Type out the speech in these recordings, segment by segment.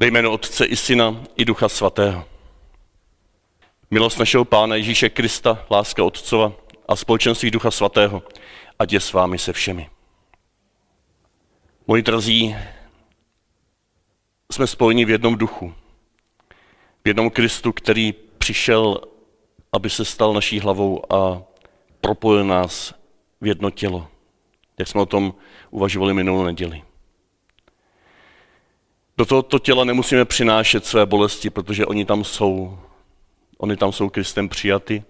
Ve jménu Otce i Syna i Ducha Svatého. Milost našeho Pána Ježíše Krista, láska Otcova a společenství Ducha Svatého, ať je s vámi se všemi. Moji drazí, jsme spojeni v jednom duchu, v jednom Kristu, který přišel, aby se stal naší hlavou a propojil nás v jedno tělo, jak jsme o tom uvažovali minulou neděli. Do tohoto těla nemusíme přinášet své bolesti, protože oni tam jsou. Oni tam jsou Kristem přijaty,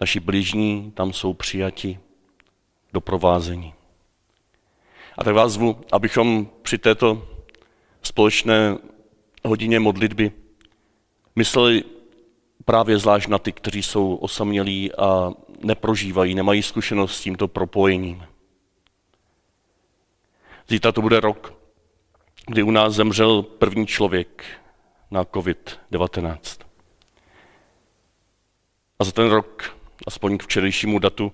naši blížní tam jsou přijati, doprovázení. A tak vás zvu, abychom při této společné hodině modlitby mysleli právě zvlášť na ty, kteří jsou osamělí a neprožívají, nemají zkušenost s tímto propojením. Zítra to bude rok, kdy u nás zemřel první člověk na COVID-19. A za ten rok, aspoň k včerejšímu datu,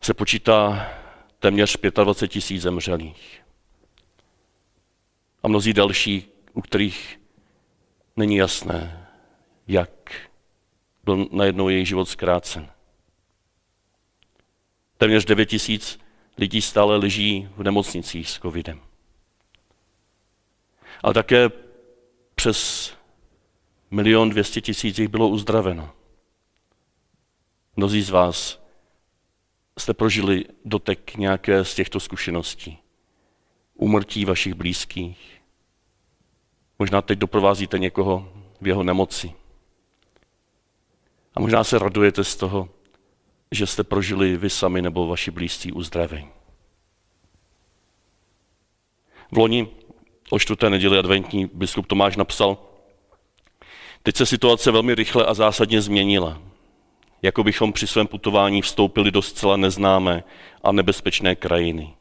se počítá téměř 25 tisíc zemřelých. A mnozí další, u kterých není jasné, jak byl najednou jejich život zkrácen. Téměř 9 tisíc lidí stále leží v nemocnicích s covidem. Ale také přes milion dvěstě tisíc jich bylo uzdraveno. Mnozí z vás jste prožili dotek nějaké z těchto zkušeností. Umrtí vašich blízkých. Možná teď doprovázíte někoho v jeho nemoci. A možná se radujete z toho, že jste prožili vy sami nebo vaši blízcí uzdravení. V loni o čtvrté neděli adventní biskup Tomáš napsal, teď se situace velmi rychle a zásadně změnila. Jako bychom při svém putování vstoupili do zcela neznámé a nebezpečné krajiny.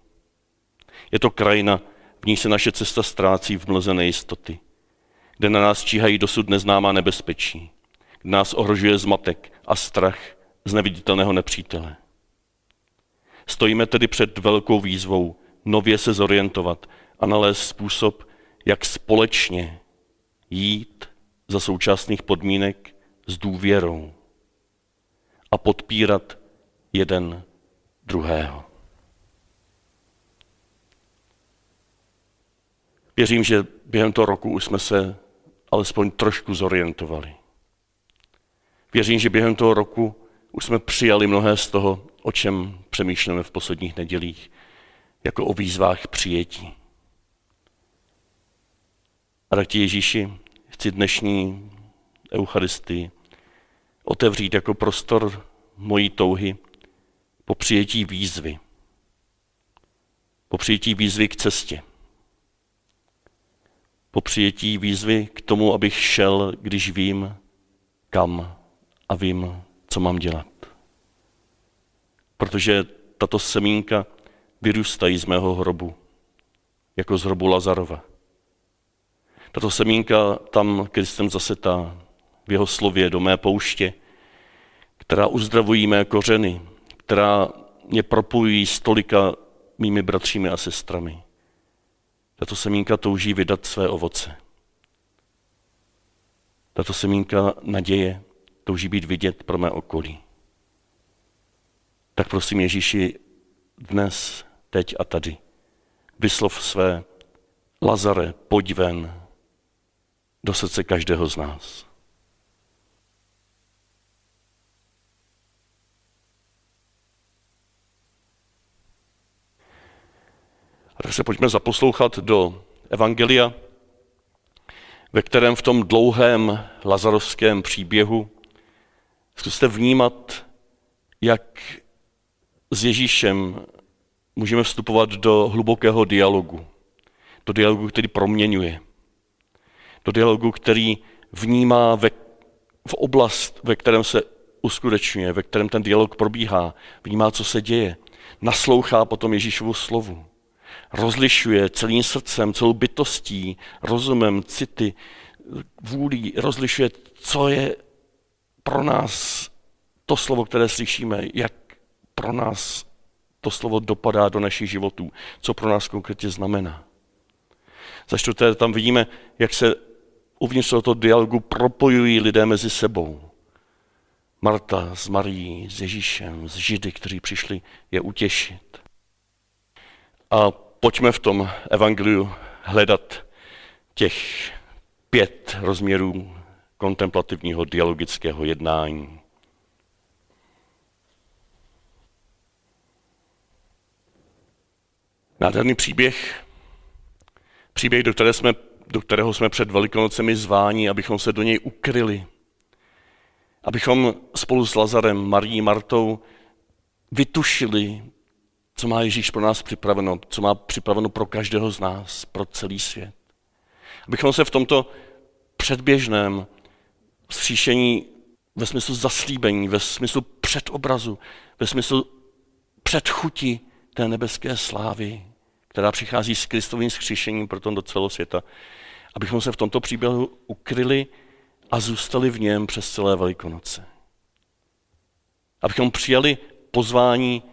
Je to krajina, v ní se naše cesta ztrácí v mlze nejistoty, kde na nás číhají dosud neznámá nebezpečí, kde nás ohrožuje zmatek a strach z neviditelného nepřítele. Stojíme tedy před velkou výzvou nově se zorientovat a nalézt způsob, jak společně jít za současných podmínek s důvěrou a podpírat jeden druhého. Věřím, že během toho roku už jsme se alespoň trošku zorientovali. Věřím, že během toho roku už jsme přijali mnohé z toho, o čem přemýšlíme v posledních nedělích, jako o výzvách přijetí. A tak ti Ježíši chci dnešní Eucharistii otevřít jako prostor mojí touhy po přijetí výzvy. Po přijetí výzvy k cestě. Po přijetí výzvy k tomu, abych šel, když vím, kam a vím, co mám dělat. Protože tato semínka vyrůstají z mého hrobu, jako z hrobu Lazarova. Tato semínka tam Kristem zasetá v jeho slově do mé pouště, která uzdravují mé kořeny, která mě propojují s tolika mými bratřími a sestrami. Tato semínka touží vydat své ovoce. Tato semínka naděje touží být vidět pro mé okolí. Tak prosím Ježíši, dnes, teď a tady, vyslov své Lazare, pojď ven do srdce každého z nás. A tak se pojďme zaposlouchat do Evangelia, ve kterém v tom dlouhém lazarovském příběhu zkuste vnímat, jak s Ježíšem můžeme vstupovat do hlubokého dialogu. Do dialogu, který proměňuje. Do dialogu, který vnímá ve, v oblast, ve kterém se uskutečňuje, ve kterém ten dialog probíhá, vnímá, co se děje, naslouchá potom Ježíšovu slovu rozlišuje celým srdcem, celou bytostí, rozumem, city, vůlí, rozlišuje, co je pro nás to slovo, které slyšíme, jak pro nás to slovo dopadá do našich životů, co pro nás konkrétně znamená. Za čtvrté tam vidíme, jak se uvnitř tohoto dialogu propojují lidé mezi sebou. Marta s Marií, s Ježíšem, s Židy, kteří přišli je utěšit. A pojďme v tom evangeliu hledat těch pět rozměrů kontemplativního dialogického jednání. Nádherný příběh, příběh, do, které jsme, do kterého jsme před Velikonocemi zváni, abychom se do něj ukryli, abychom spolu s Lazarem, Marí, Martou vytušili, co má Ježíš pro nás připraveno, co má připraveno pro každého z nás, pro celý svět. Abychom se v tomto předběžném vzkříšení ve smyslu zaslíbení, ve smyslu předobrazu, ve smyslu předchuti té nebeské slávy, která přichází s Kristovým skříšením proto do celého světa, abychom se v tomto příběhu ukryli a zůstali v něm přes celé Velikonoce. Abychom přijali pozvání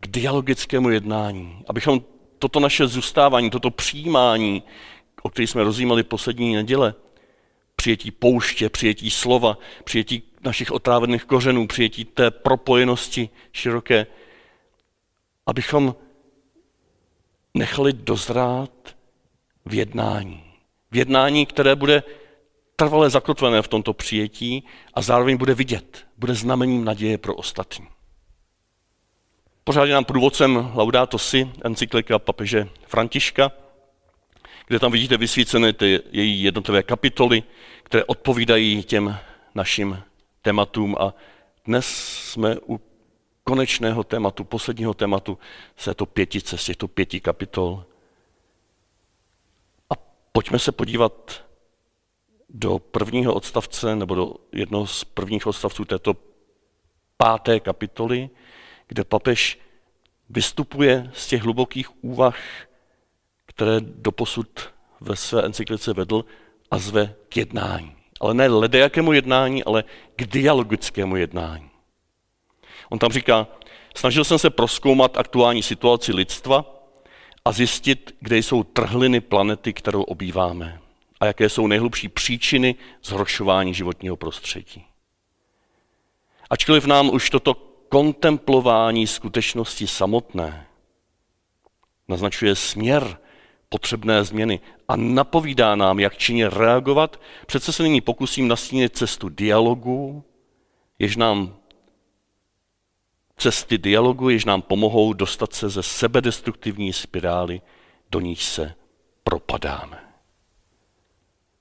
k dialogickému jednání, abychom toto naše zůstávání, toto přijímání, o kterém jsme rozjímali poslední neděle, přijetí pouště, přijetí slova, přijetí našich otrávených kořenů, přijetí té propojenosti široké, abychom nechali dozrát v jednání. Jednání, které bude trvale zakotvené v tomto přijetí a zároveň bude vidět, bude znamením naděje pro ostatní. Pořád je nám průvodcem Laudato Si, encyklika papeže Františka, kde tam vidíte vysvícené ty její jednotlivé kapitoly, které odpovídají těm našim tématům a dnes jsme u konečného tématu, posledního tématu z této pětice, z těchto pěti kapitol. Pojďme se podívat do prvního odstavce, nebo do jednoho z prvních odstavců této páté kapitoly, kde papež vystupuje z těch hlubokých úvah, které doposud ve své encyklice vedl a zve k jednání. Ale ne ledejakému jednání, ale k dialogickému jednání. On tam říká, snažil jsem se proskoumat aktuální situaci lidstva a zjistit, kde jsou trhliny planety, kterou obýváme a jaké jsou nejhlubší příčiny zhoršování životního prostředí. Ačkoliv nám už toto kontemplování skutečnosti samotné naznačuje směr potřebné změny a napovídá nám, jak činně reagovat, přece se nyní pokusím nastínit cestu dialogu, jež nám cesty dialogu, jež nám pomohou dostat se ze sebedestruktivní spirály, do níž se propadáme.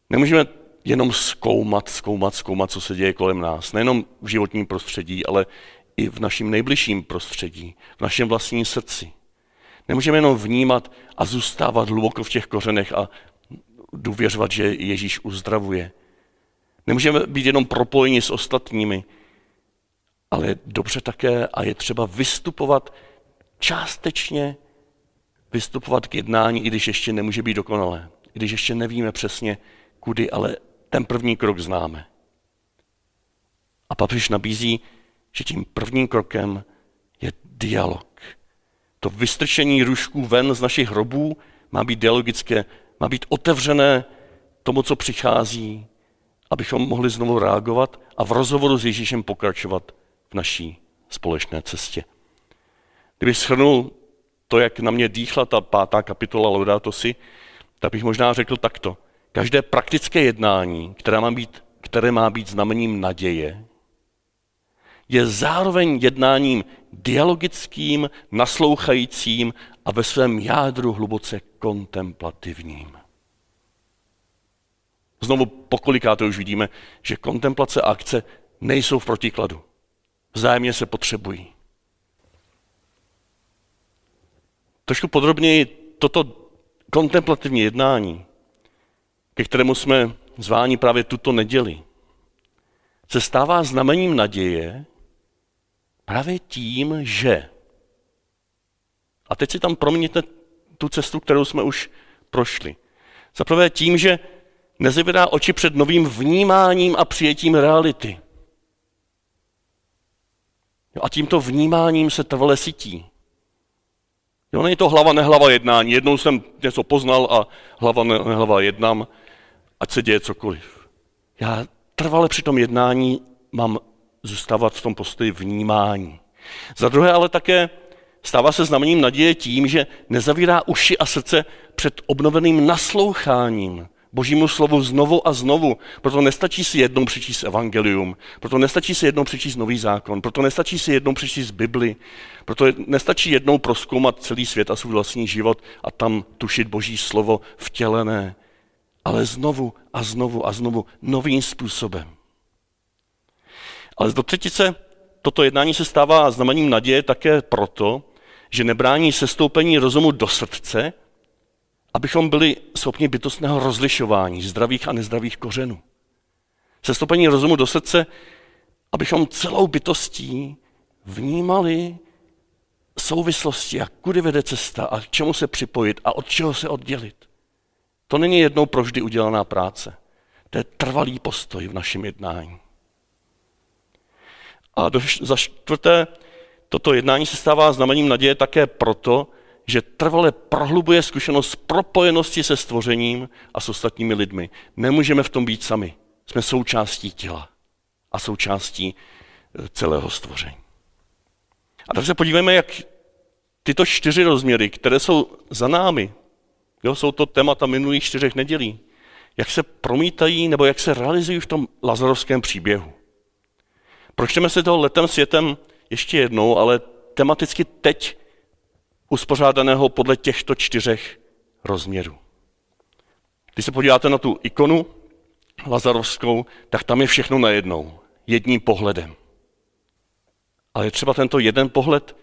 Nemůžeme jenom zkoumat, zkoumat, zkoumat, co se děje kolem nás. Nejenom v životním prostředí, ale i v našem nejbližším prostředí, v našem vlastním srdci. Nemůžeme jenom vnímat a zůstávat hluboko v těch kořenech a důvěřovat, že Ježíš uzdravuje. Nemůžeme být jenom propojeni s ostatními, ale je dobře také a je třeba vystupovat částečně, vystupovat k jednání, i když ještě nemůže být dokonalé. I když ještě nevíme přesně, kudy, ale ten první krok známe. A papež nabízí, že tím prvním krokem je dialog. To vystrčení růžků ven z našich hrobů má být dialogické, má být otevřené tomu, co přichází, abychom mohli znovu reagovat a v rozhovoru s Ježíšem pokračovat naší společné cestě. Kdybych shrnul to, jak na mě dýchla ta pátá kapitola Laudato Si, tak bych možná řekl takto. Každé praktické jednání, které má být, které má být znamením naděje, je zároveň jednáním dialogickým, naslouchajícím a ve svém jádru hluboce kontemplativním. Znovu pokolikáte už vidíme, že kontemplace a akce nejsou v protikladu. Vzájemně se potřebují. Trošku podrobněji toto kontemplativní jednání, ke kterému jsme zváni právě tuto neděli, se stává znamením naděje právě tím, že. A teď si tam proměníte tu cestu, kterou jsme už prošli. Zaprvé tím, že nezavírá oči před novým vnímáním a přijetím reality. A tímto vnímáním se trvale sytí. Jo, není to hlava, nehlava jednání. Jednou jsem něco poznal a hlava, nehlava jednám, ať se děje cokoliv. Já trvale při tom jednání mám zůstávat v tom postoji vnímání. Za druhé ale také stává se znamením naděje tím, že nezavírá uši a srdce před obnoveným nasloucháním božímu slovu znovu a znovu. Proto nestačí si jednou přečíst evangelium, proto nestačí si jednou přečíst nový zákon, proto nestačí si jednou přečíst Bibli, proto nestačí jednou proskoumat celý svět a svůj vlastní život a tam tušit boží slovo vtělené, ale znovu a znovu a znovu novým způsobem. Ale do třetice toto jednání se stává znamením naděje také proto, že nebrání sestoupení rozumu do srdce, abychom byli schopni bytostného rozlišování zdravých a nezdravých kořenů. Sestoupení rozumu do srdce, abychom celou bytostí vnímali souvislosti a kudy vede cesta a k čemu se připojit a od čeho se oddělit. To není jednou provždy udělaná práce. To je trvalý postoj v našem jednání. A za čtvrté, toto jednání se stává znamením naděje také proto, že trvale prohlubuje zkušenost propojenosti se stvořením a s ostatními lidmi. Nemůžeme v tom být sami. Jsme součástí těla a součástí e, celého stvoření. A tak se podívejme, jak tyto čtyři rozměry, které jsou za námi, jo, jsou to témata minulých čtyřech nedělí, jak se promítají nebo jak se realizují v tom lazarovském příběhu. Pročteme se toho letem světem ještě jednou, ale tematicky teď uspořádaného podle těchto čtyřech rozměrů. Když se podíváte na tu ikonu lazarovskou, tak tam je všechno najednou, jedním pohledem. Ale je třeba tento jeden pohled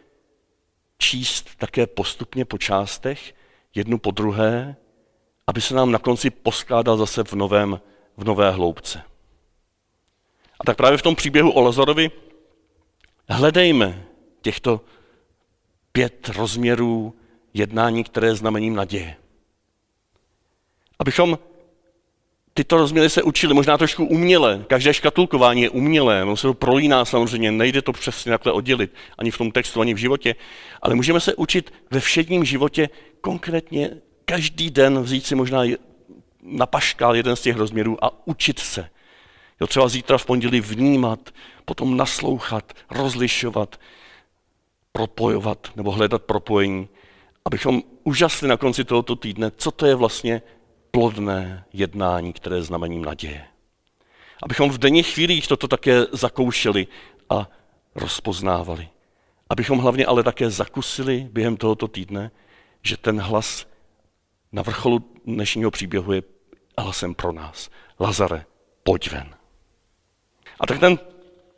číst také postupně po částech, jednu po druhé, aby se nám na konci poskládal zase v, novém, v nové hloubce. A tak právě v tom příběhu o Lazarovi hledejme těchto pět rozměrů jednání, které je znamením naděje. Abychom tyto rozměry se učili, možná trošku uměle. Každé škatulkování je umělé, no se to prolíná samozřejmě, nejde to přesně takhle oddělit, ani v tom textu, ani v životě. Ale můžeme se učit ve všedním životě konkrétně každý den vzít si možná na paškál jeden z těch rozměrů a učit se. Jo, třeba zítra v pondělí vnímat, potom naslouchat, rozlišovat, propojovat nebo hledat propojení, abychom úžasli na konci tohoto týdne, co to je vlastně plodné jednání, které je znamením naděje. Abychom v denních chvílích toto také zakoušeli a rozpoznávali. Abychom hlavně ale také zakusili během tohoto týdne, že ten hlas na vrcholu dnešního příběhu je hlasem pro nás. Lazare, pojď ven. A tak ten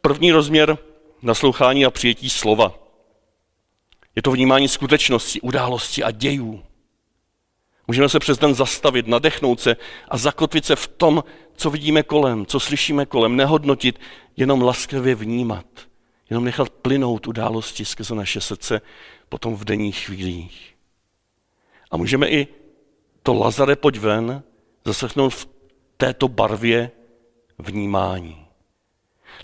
první rozměr naslouchání a přijetí slova je to vnímání skutečnosti, události a dějů. Můžeme se přes den zastavit, nadechnout se a zakotvit se v tom, co vidíme kolem, co slyšíme kolem, nehodnotit, jenom laskavě vnímat, jenom nechat plynout události skrze naše srdce potom v denních chvílích. A můžeme i to Lazare pojď ven zaslechnout v této barvě vnímání.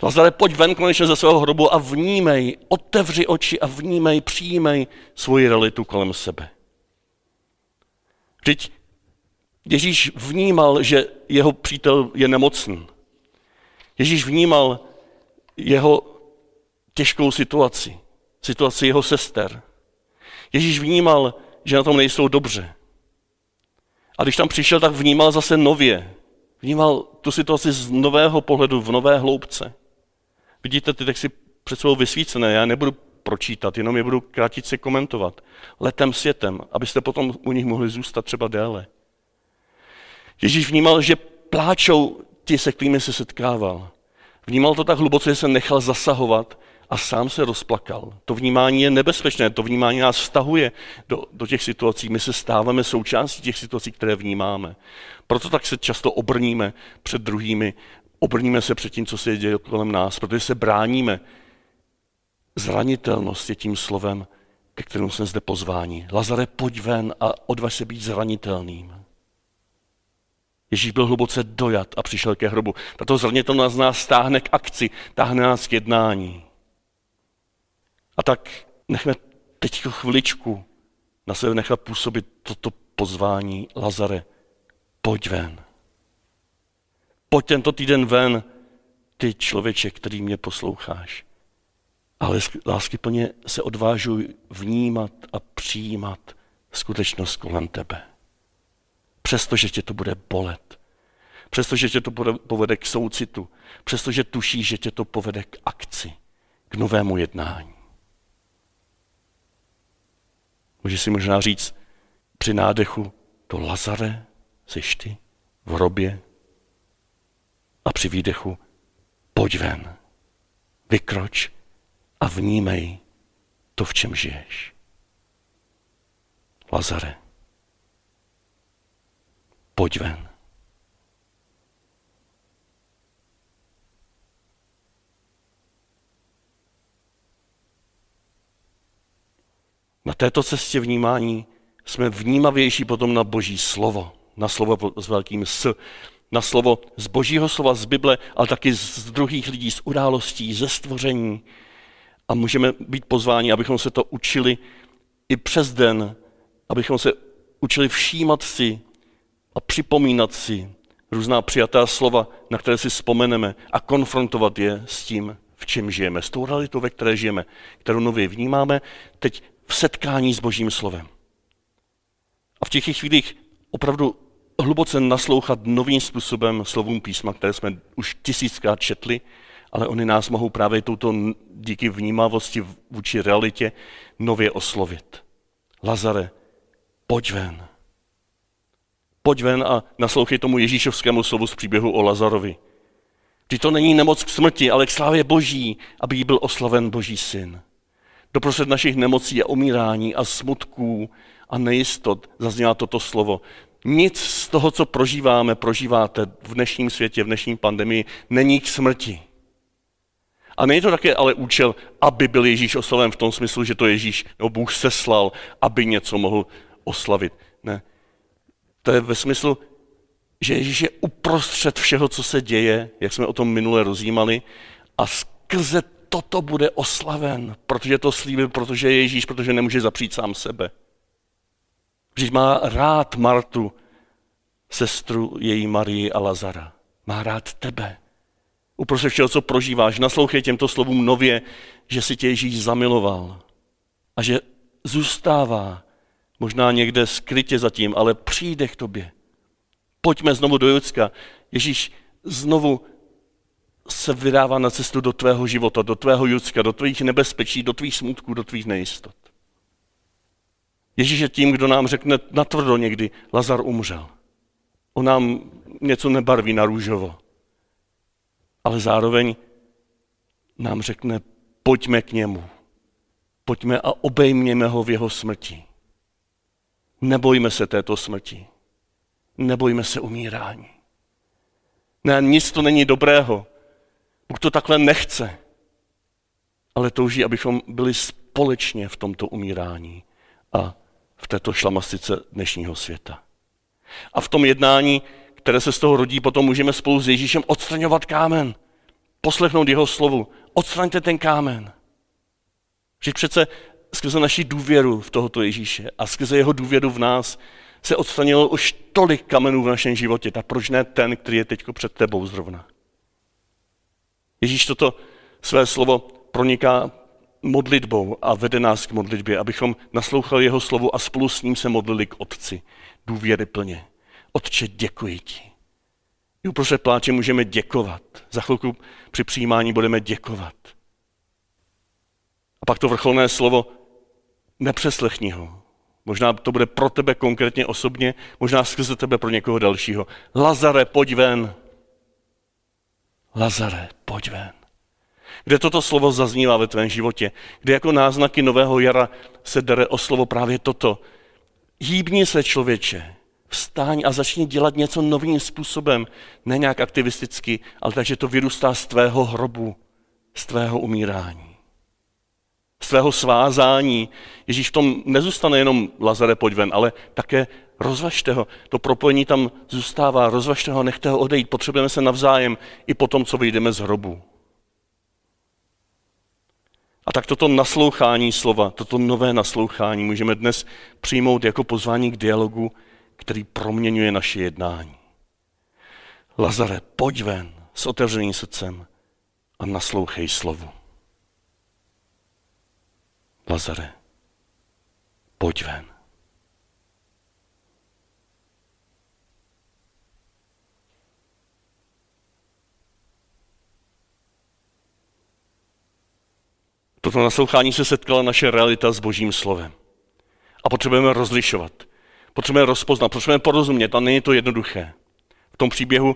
Lazare, pojď ven konečně ze svého hrobu a vnímej, otevři oči a vnímej, přijímej svoji realitu kolem sebe. Vždyť Ježíš vnímal, že jeho přítel je nemocný. Ježíš vnímal jeho těžkou situaci, situaci jeho sester. Ježíš vnímal, že na tom nejsou dobře. A když tam přišel, tak vnímal zase nově. Vnímal tu situaci z nového pohledu, v nové hloubce. Vidíte ty texty před sebou vysvícené, já nebudu pročítat, jenom je budu krátce komentovat. Letem světem, abyste potom u nich mohli zůstat třeba déle. Ježíš vnímal, že pláčou ti, se kterými se setkával. Vnímal to tak hluboce, že se nechal zasahovat a sám se rozplakal. To vnímání je nebezpečné, to vnímání nás vztahuje do, do těch situací. My se stáváme součástí těch situací, které vnímáme. Proto tak se často obrníme před druhými Obrníme se před tím, co se děje kolem nás, protože se bráníme. Zranitelnost je tím slovem, ke kterému jsme zde pozváni. Lazare, pojď ven a odvaž se být zranitelným. Ježíš byl hluboce dojat a přišel ke hrobu. Tato zranitelnost nás stáhne k akci, táhne nás k jednání. A tak nechme teď chviličku na sebe nechat působit toto pozvání Lazare, pojď ven. Pojď tento týden ven, ty člověče, který mě posloucháš. Ale láskyplně se odvážuj vnímat a přijímat skutečnost kolem tebe. Přestože tě to bude bolet. Přestože tě to povede k soucitu. Přestože tušíš, že tě to povede k akci, k novému jednání. Můžeš si možná říct při nádechu, to Lazare, jsi ty v hrobě. A při výdechu, pojď ven, vykroč a vnímej to, v čem žiješ. Lazare, pojď ven. Na této cestě vnímání jsme vnímavější potom na Boží slovo, na slovo s velkým S, na slovo z Božího slova z Bible, ale taky z druhých lidí, z událostí, ze stvoření. A můžeme být pozváni, abychom se to učili i přes den, abychom se učili všímat si a připomínat si různá přijatá slova, na které si vzpomeneme a konfrontovat je s tím, v čem žijeme, s tou realitou, ve které žijeme, kterou nově vnímáme, teď setkání s Božím slovem. A v těch chvílích opravdu hluboce naslouchat novým způsobem slovům písma, které jsme už tisíckrát četli, ale oni nás mohou právě touto díky vnímavosti vůči realitě nově oslovit. Lazare, pojď ven. Pojď ven a naslouchej tomu Ježíšovskému slovu z příběhu o Lazarovi. Ty to není nemoc k smrti, ale k slávě Boží, aby jí byl oslaven Boží syn. Doprostřed našich nemocí a umírání a smutků a nejistot zazněla toto slovo. Nic z toho, co prožíváme, prožíváte v dnešním světě, v dnešní pandemii, není k smrti. A není to také ale účel, aby byl Ježíš oslaven v tom smyslu, že to Ježíš nebo Bůh seslal, aby něco mohl oslavit. Ne. To je ve smyslu, že Ježíš je uprostřed všeho, co se děje, jak jsme o tom minule rozjímali, a skrze toto bude oslaven, protože to slíbil, protože je Ježíš, protože nemůže zapřít sám sebe. Vždyť má rád Martu, sestru její Marii a Lazara. Má rád tebe. Uprostřed všeho, co prožíváš, naslouchej těmto slovům nově, že si tě Ježíš zamiloval a že zůstává možná někde skrytě zatím, ale přijde k tobě. Pojďme znovu do Judska. Ježíš znovu se vydává na cestu do tvého života, do tvého Judska, do tvých nebezpečí, do tvých smutků, do tvých nejistot. Ježíš je tím, kdo nám řekne natvrdo někdy, Lazar umřel. On nám něco nebarví na růžovo. Ale zároveň nám řekne, pojďme k němu. Pojďme a obejměme ho v jeho smrti. Nebojme se této smrti. Nebojme se umírání. Ne, nic to není dobrého. Bůh to takhle nechce. Ale touží, abychom byli společně v tomto umírání a v této šlamastice dnešního světa. A v tom jednání, které se z toho rodí, potom můžeme spolu s Ježíšem odstraňovat kámen. Poslechnout jeho slovu. Odstraňte ten kámen. Že přece skrze naši důvěru v tohoto Ježíše a skrze jeho důvěru v nás se odstranilo už tolik kamenů v našem životě. Tak proč ne ten, který je teď před tebou zrovna? Ježíš toto své slovo proniká modlitbou a vede nás k modlitbě, abychom naslouchali jeho slovu a spolu s ním se modlili k Otci. Důvěry plně. Otče, děkuji ti. I uprostřed pláče můžeme děkovat. Za chvilku při přijímání budeme děkovat. A pak to vrcholné slovo, nepřeslechni ho. Možná to bude pro tebe konkrétně osobně, možná skrze tebe pro někoho dalšího. Lazare, pojď ven. Lazare, pojď ven. Kde toto slovo zaznívá ve tvém životě? Kde jako náznaky nového jara se dere o slovo právě toto? Hýbni se člověče, vstáň a začni dělat něco novým způsobem, ne nějak aktivisticky, ale takže to vyrůstá z tvého hrobu, z tvého umírání, z tvého svázání. Ježíš v tom nezůstane jenom Lazare, pojď ven, ale také rozvažte ho. To propojení tam zůstává, rozvažte ho, nechte ho odejít. Potřebujeme se navzájem i po tom, co vyjdeme z hrobu. A tak toto naslouchání slova, toto nové naslouchání můžeme dnes přijmout jako pozvání k dialogu, který proměňuje naše jednání. Lazare, pojď ven s otevřeným srdcem a naslouchej slovu. Lazare, pojď ven. Toto naslouchání se setkala naše realita s božím slovem. A potřebujeme rozlišovat. Potřebujeme rozpoznat, potřebujeme porozumět a není to jednoduché. V tom příběhu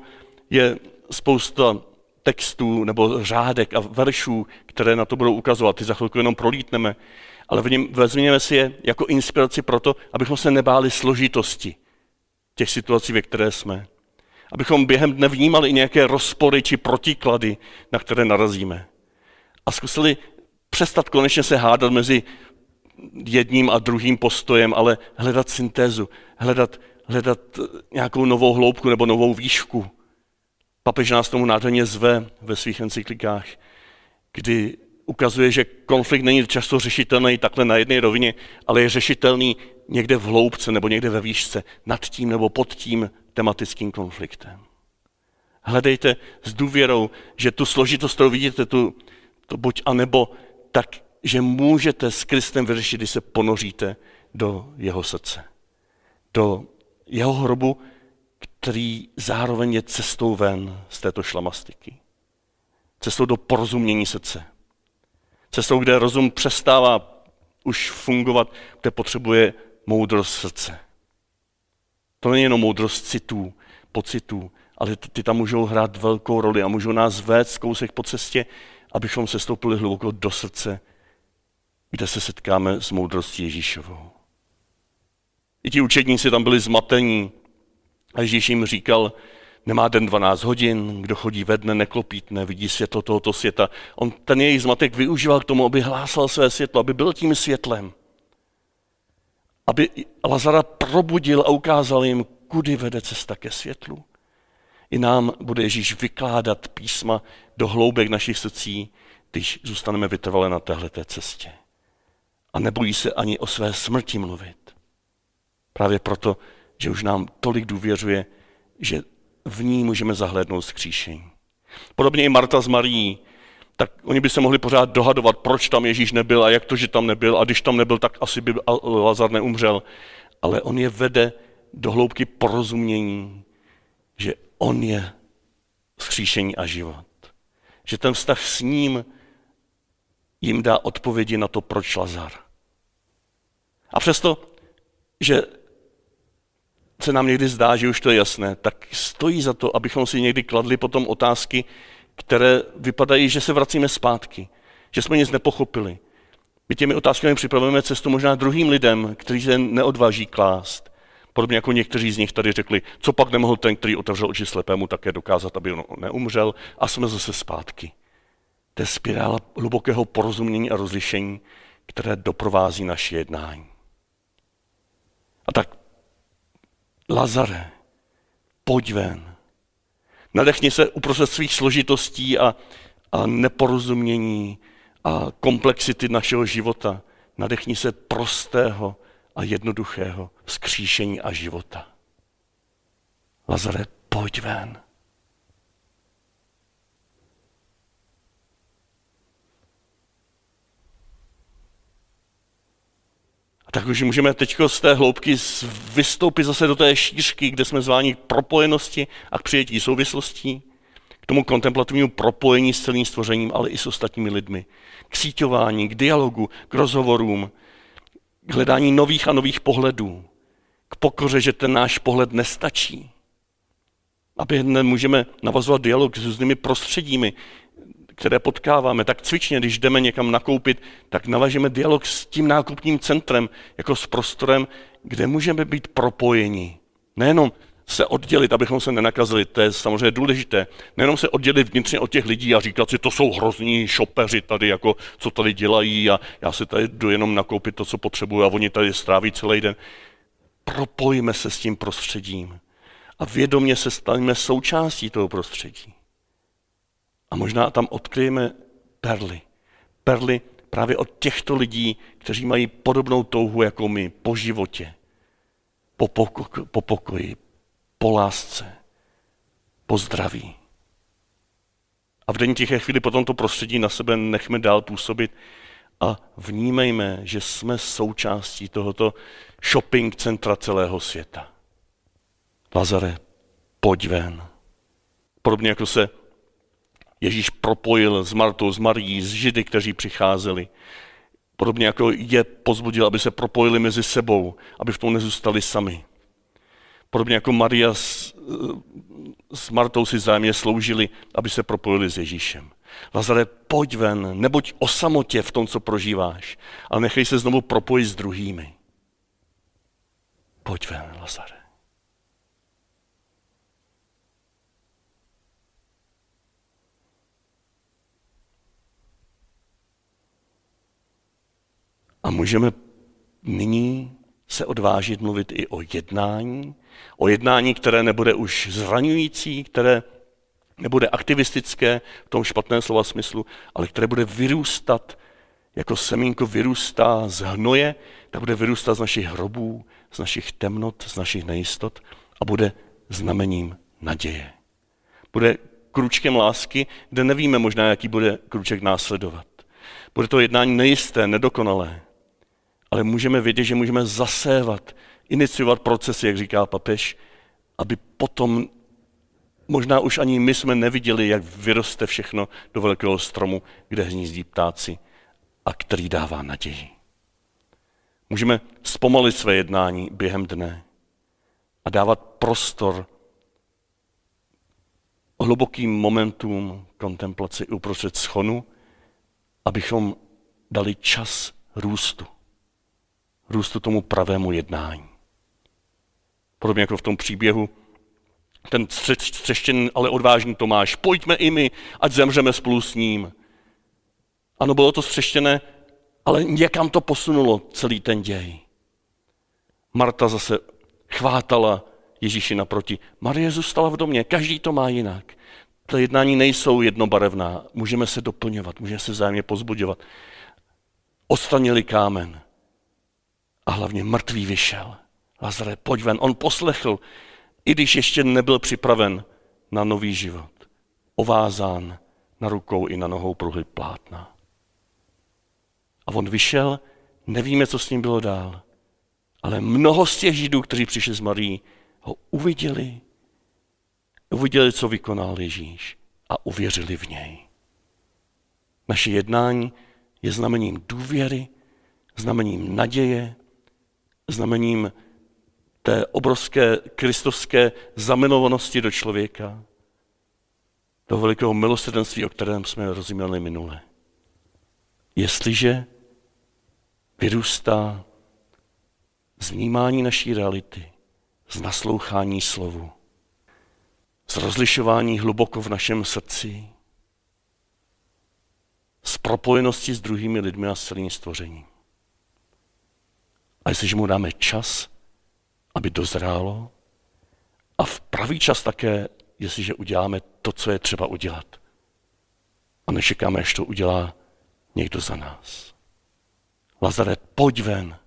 je spousta textů nebo řádek a veršů, které na to budou ukazovat. Ty za chvilku jenom prolítneme, ale v něm vezměme si je jako inspiraci pro to, abychom se nebáli složitosti těch situací, ve které jsme. Abychom během dne vnímali i nějaké rozpory či protiklady, na které narazíme. A zkusili přestat konečně se hádat mezi jedním a druhým postojem, ale hledat syntézu, hledat, hledat nějakou novou hloubku nebo novou výšku. Papež nás tomu nádherně zve ve svých encyklikách, kdy ukazuje, že konflikt není často řešitelný takhle na jedné rovině, ale je řešitelný někde v hloubce nebo někde ve výšce, nad tím nebo pod tím tematickým konfliktem. Hledejte s důvěrou, že tu složitost, kterou vidíte, tu, to buď a nebo, tak, že můžete s Kristem vyřešit, když se ponoříte do jeho srdce. Do jeho hrobu, který zároveň je cestou ven z této šlamastiky. Cestou do porozumění srdce. Cestou, kde rozum přestává už fungovat, kde potřebuje moudrost srdce. To není jenom moudrost citů, pocitů, ale ty tam můžou hrát velkou roli a můžou nás vést kousek po cestě, abychom se stoupili hluboko do srdce, kde se setkáme s moudrostí Ježíšovou. I ti učedníci tam byli zmatení a Ježíš jim říkal, nemá den 12 hodin, kdo chodí ve dne, neklopítne, vidí světlo tohoto světa. On ten jejich zmatek využíval k tomu, aby hlásal své světlo, aby byl tím světlem. Aby Lazara probudil a ukázal jim, kudy vede cesta ke světlu. I nám bude Ježíš vykládat písma do hloubek našich srdcí, když zůstaneme vytrvale na téhleté cestě. A nebojí se ani o své smrti mluvit. Právě proto, že už nám tolik důvěřuje, že v ní můžeme zahlédnout skříšení. Podobně i Marta s Marí, tak oni by se mohli pořád dohadovat, proč tam Ježíš nebyl a jak to, že tam nebyl a když tam nebyl, tak asi by Lazar neumřel. Ale on je vede do hloubky porozumění, že on je skříšení a život. Že ten vztah s ním jim dá odpovědi na to, proč Lazar. A přesto, že se nám někdy zdá, že už to je jasné, tak stojí za to, abychom si někdy kladli potom otázky, které vypadají, že se vracíme zpátky, že jsme nic nepochopili. My těmi otázkami připravujeme cestu možná druhým lidem, kteří se neodváží klást. Podobně jako někteří z nich tady řekli, co pak nemohl ten, který otevřel oči slepému, také dokázat, aby on neumřel a jsme zase zpátky. To je spirála hlubokého porozumění a rozlišení, které doprovází naše jednání. A tak, Lazare, pojď ven. Nadechni se uprostřed svých složitostí a, a neporozumění a komplexity našeho života. Nadechni se prostého a jednoduchého vzkříšení a života. Lazare, pojď ven. Tak už můžeme teď z té hloubky vystoupit zase do té šířky, kde jsme zváni k propojenosti a k přijetí souvislostí, k tomu kontemplativnímu propojení s celým stvořením, ale i s ostatními lidmi, k síťování, k dialogu, k rozhovorům, k hledání nových a nových pohledů, k pokoře, že ten náš pohled nestačí. Aby můžeme navazovat dialog s různými prostředími, které potkáváme, tak cvičně, když jdeme někam nakoupit, tak navažeme dialog s tím nákupním centrem, jako s prostorem, kde můžeme být propojeni. Nejenom se oddělit, abychom se nenakazili, to je samozřejmě důležité. Nejenom se oddělit vnitřně od těch lidí a říkat si, to jsou hrozní šopeři tady, jako co tady dělají a já si tady jdu jenom nakoupit to, co potřebuji a oni tady stráví celý den. Propojíme se s tím prostředím a vědomě se staneme součástí toho prostředí. A možná tam odkryjeme perly. Perly právě od těchto lidí, kteří mají podobnou touhu jako my po životě, po, poko- po pokoji, po lásce, po zdraví. A v den tiché chvíli potom to prostředí na sebe nechme dál působit a vnímejme, že jsme součástí tohoto shopping centra celého světa. Lazare, pojď ven. Podobně jako se Ježíš propojil s Martou, s Marií, s Židy, kteří přicházeli. Podobně jako je pozbudil, aby se propojili mezi sebou, aby v tom nezůstali sami. Podobně jako Maria s, s Martou si zájemně sloužili, aby se propojili s Ježíšem. Lazare, pojď ven, nebuď o samotě v tom, co prožíváš, ale nechej se znovu propojit s druhými. Pojď ven, Lazare. A můžeme nyní se odvážit mluvit i o jednání, o jednání, které nebude už zraňující, které nebude aktivistické v tom špatném slova smyslu, ale které bude vyrůstat, jako semínko vyrůstá z hnoje, tak bude vyrůstat z našich hrobů, z našich temnot, z našich nejistot a bude znamením naděje. Bude kručkem lásky, kde nevíme možná, jaký bude kruček následovat. Bude to jednání nejisté, nedokonalé, ale můžeme vědět, že můžeme zasévat, iniciovat procesy, jak říká papež, aby potom možná už ani my jsme neviděli, jak vyroste všechno do velkého stromu, kde hnízdí ptáci a který dává naději. Můžeme zpomalit své jednání během dne a dávat prostor hlubokým momentům kontemplace uprostřed schonu, abychom dali čas růstu růstu tomu pravému jednání. Podobně jako v tom příběhu, ten střeštěn, ale odvážný Tomáš, pojďme i my, ať zemřeme spolu s ním. Ano, bylo to střeštěné, ale někam to posunulo celý ten děj. Marta zase chvátala Ježíši naproti. Marie zůstala v domě, každý to má jinak. To jednání nejsou jednobarevná, můžeme se doplňovat, můžeme se vzájemně pozbudovat. Odstranili kámen, a hlavně mrtvý vyšel. Lazare, pojď ven. On poslechl, i když ještě nebyl připraven na nový život. Ovázán na rukou i na nohou pruhy plátna. A on vyšel, nevíme, co s ním bylo dál. Ale mnoho z těch židů, kteří přišli z Marí, ho uviděli, uviděli, co vykonal Ježíš a uvěřili v něj. Naše jednání je znamením důvěry, znamením naděje, znamením té obrovské kristovské zamilovanosti do člověka, toho velikého milosrdenství, o kterém jsme rozuměli minule. Jestliže vyrůstá z vnímání naší reality, z naslouchání slovu, z rozlišování hluboko v našem srdci, z propojenosti s druhými lidmi a s celým stvořením. A jestliže mu dáme čas, aby dozrálo, a v pravý čas také, jestliže uděláme to, co je třeba udělat. A nečekáme, až to udělá někdo za nás. Lazare, pojď ven.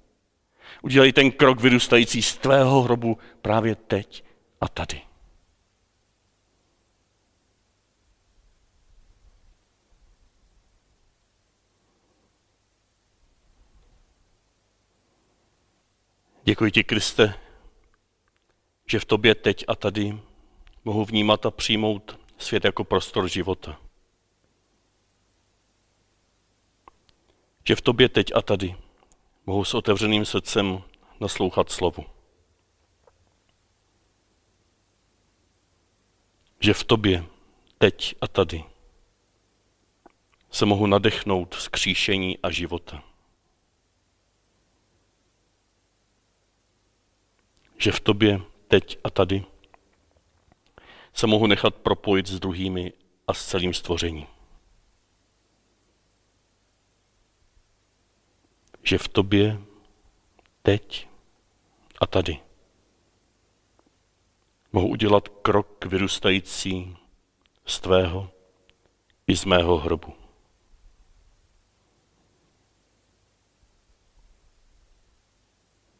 Udělej ten krok vyrůstající z tvého hrobu právě teď a tady. Děkuji ti, Kriste, že v tobě teď a tady mohu vnímat a přijmout svět jako prostor života. Že v tobě teď a tady mohu s otevřeným srdcem naslouchat slovu. Že v tobě teď a tady se mohu nadechnout z kříšení a života. Že v tobě teď a tady se mohu nechat propojit s druhými a s celým stvořením. Že v tobě teď a tady mohu udělat krok vyrůstající z tvého i z mého hrobu.